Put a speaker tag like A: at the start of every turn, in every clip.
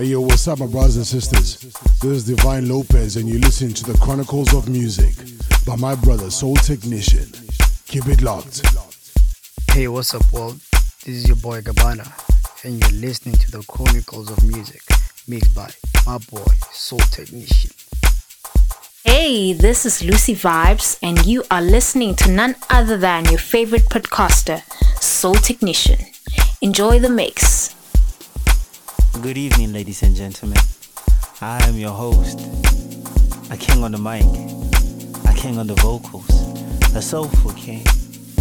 A: Hey yo, what's up, my brothers and sisters? This is Divine Lopez, and you're listening to the Chronicles of Music by my brother Soul Technician. Keep it locked.
B: Hey, what's up, world? This is your boy Gabbana, and you're listening to the Chronicles of Music, mixed by my boy Soul Technician.
C: Hey, this is Lucy Vibes, and you are listening to none other than your favorite podcaster, Soul Technician. Enjoy the mix.
D: Good evening, ladies and gentlemen. I am your host, a king on the mic, a king on the vocals, a soulful king,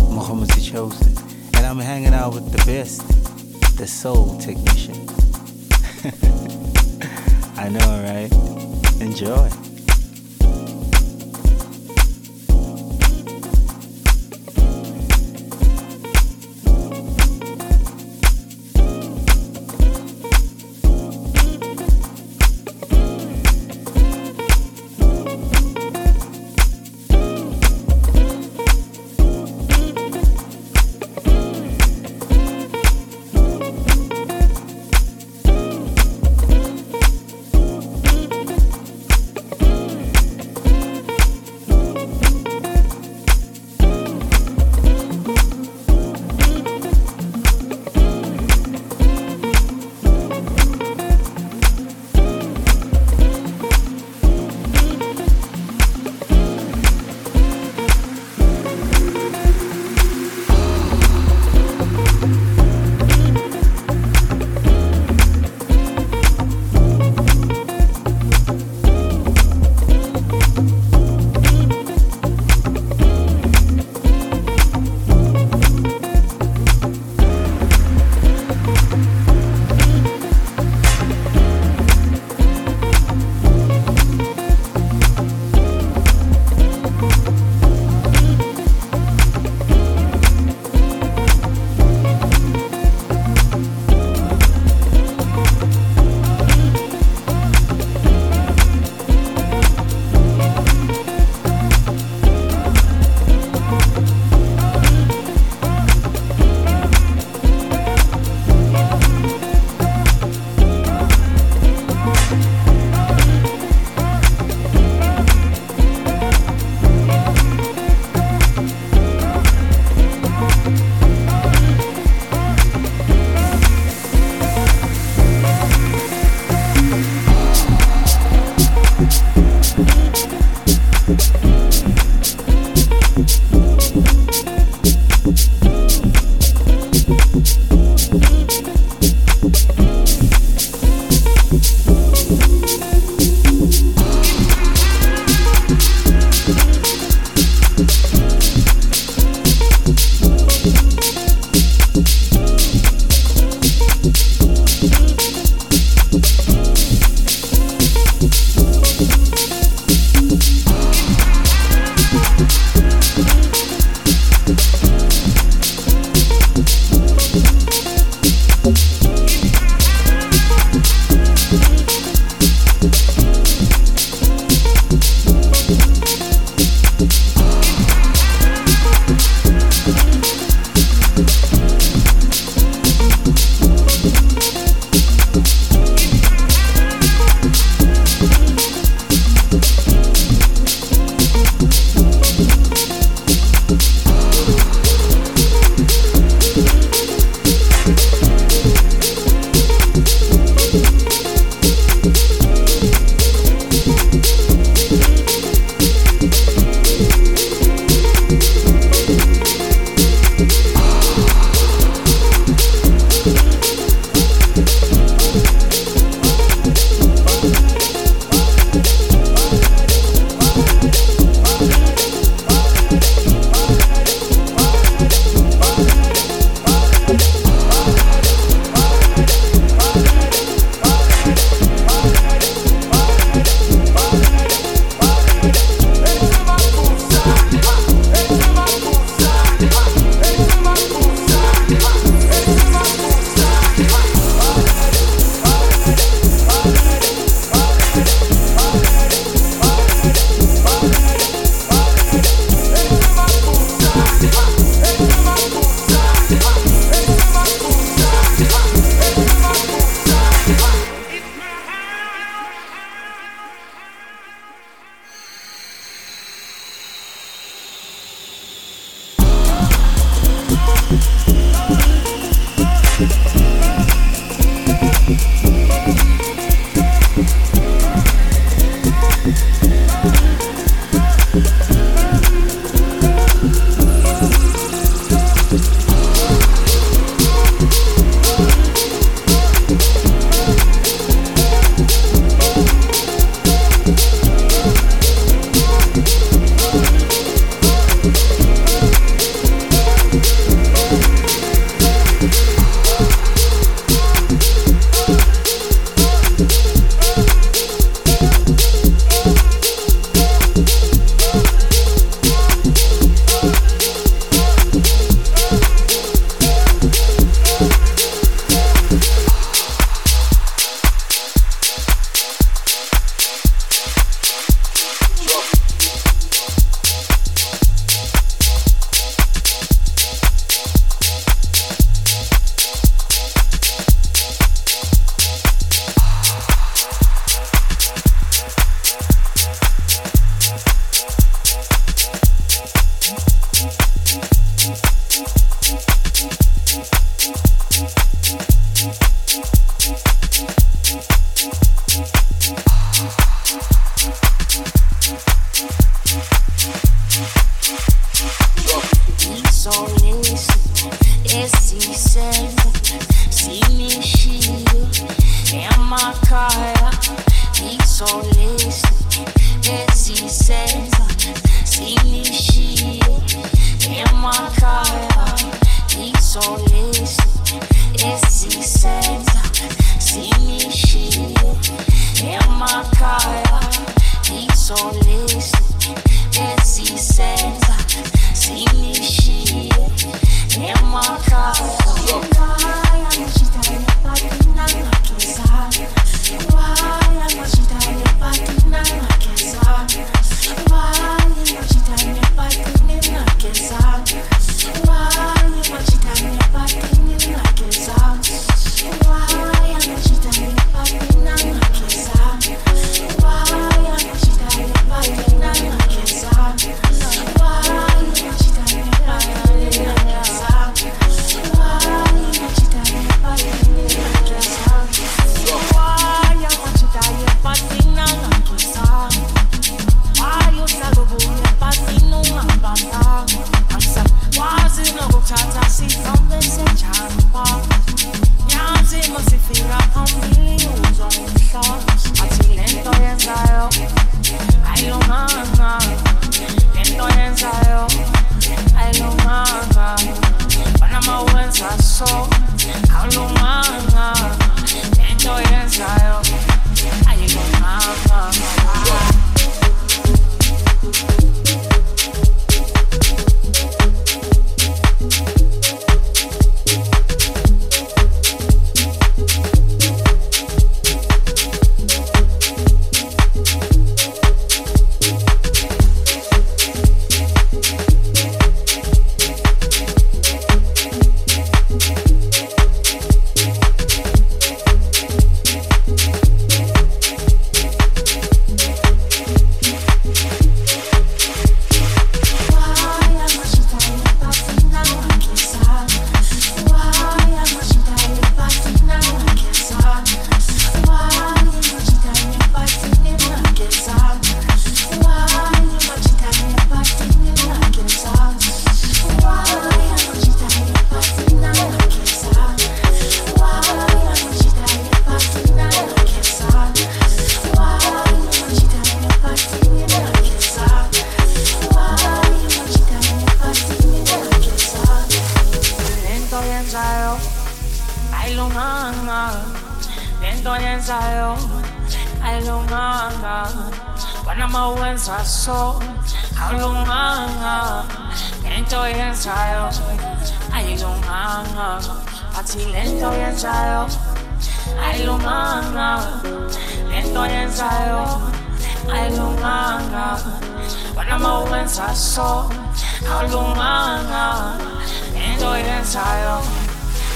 D: Muhammad the Chosen, and I'm hanging out with the best, the soul technician. I know, right? Enjoy.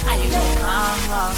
E: I ain't no karma.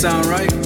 E: sound right?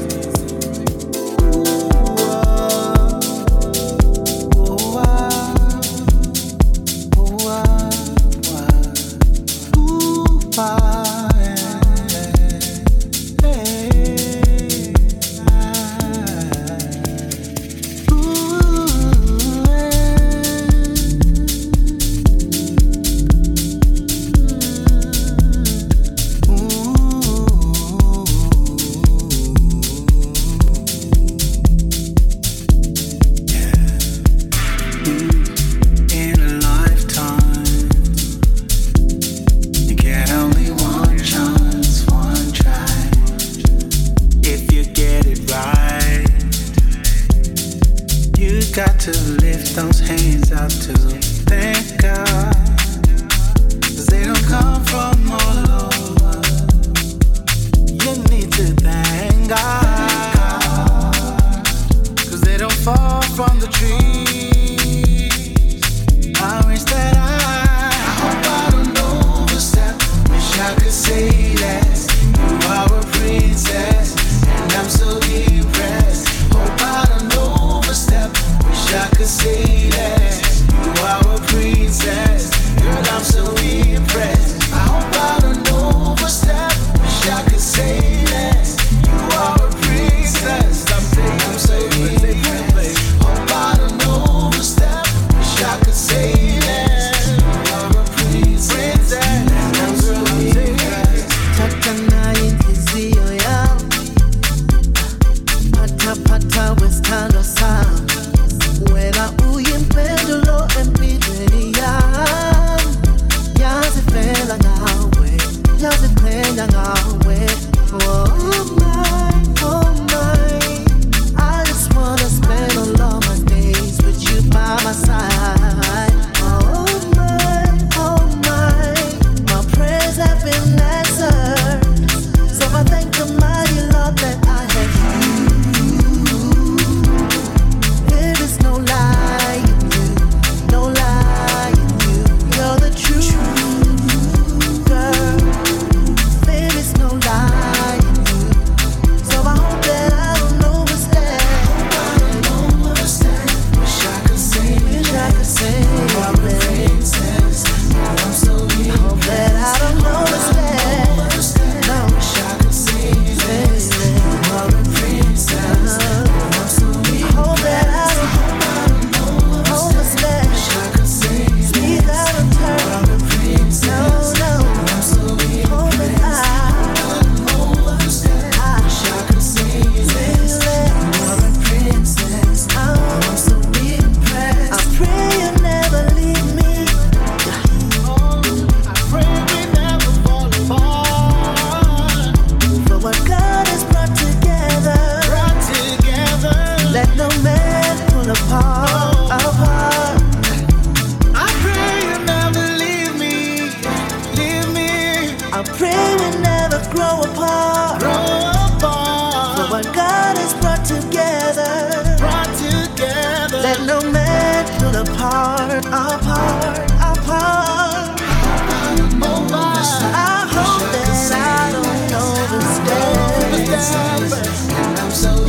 E: My time was kind of candles.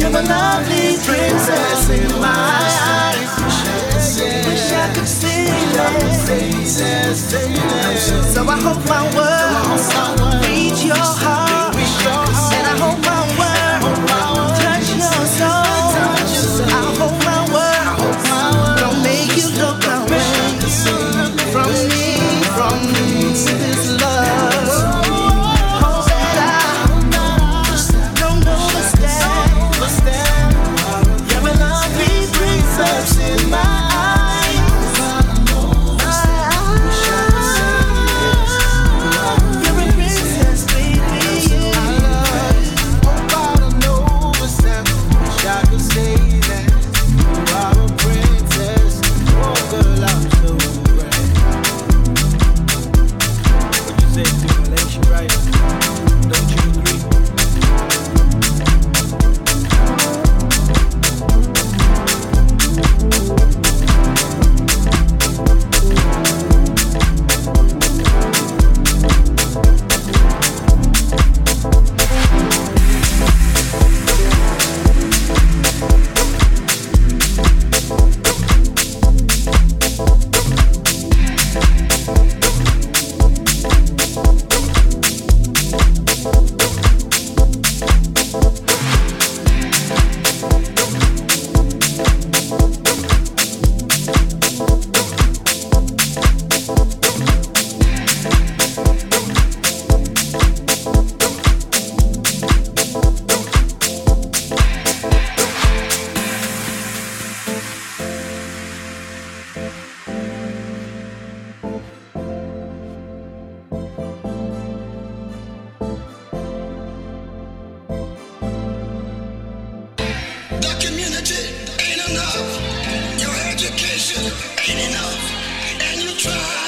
E: You're the lovely princess in my eyes. Wish I could see it. So I hope my words.
F: ain't enough, and you try.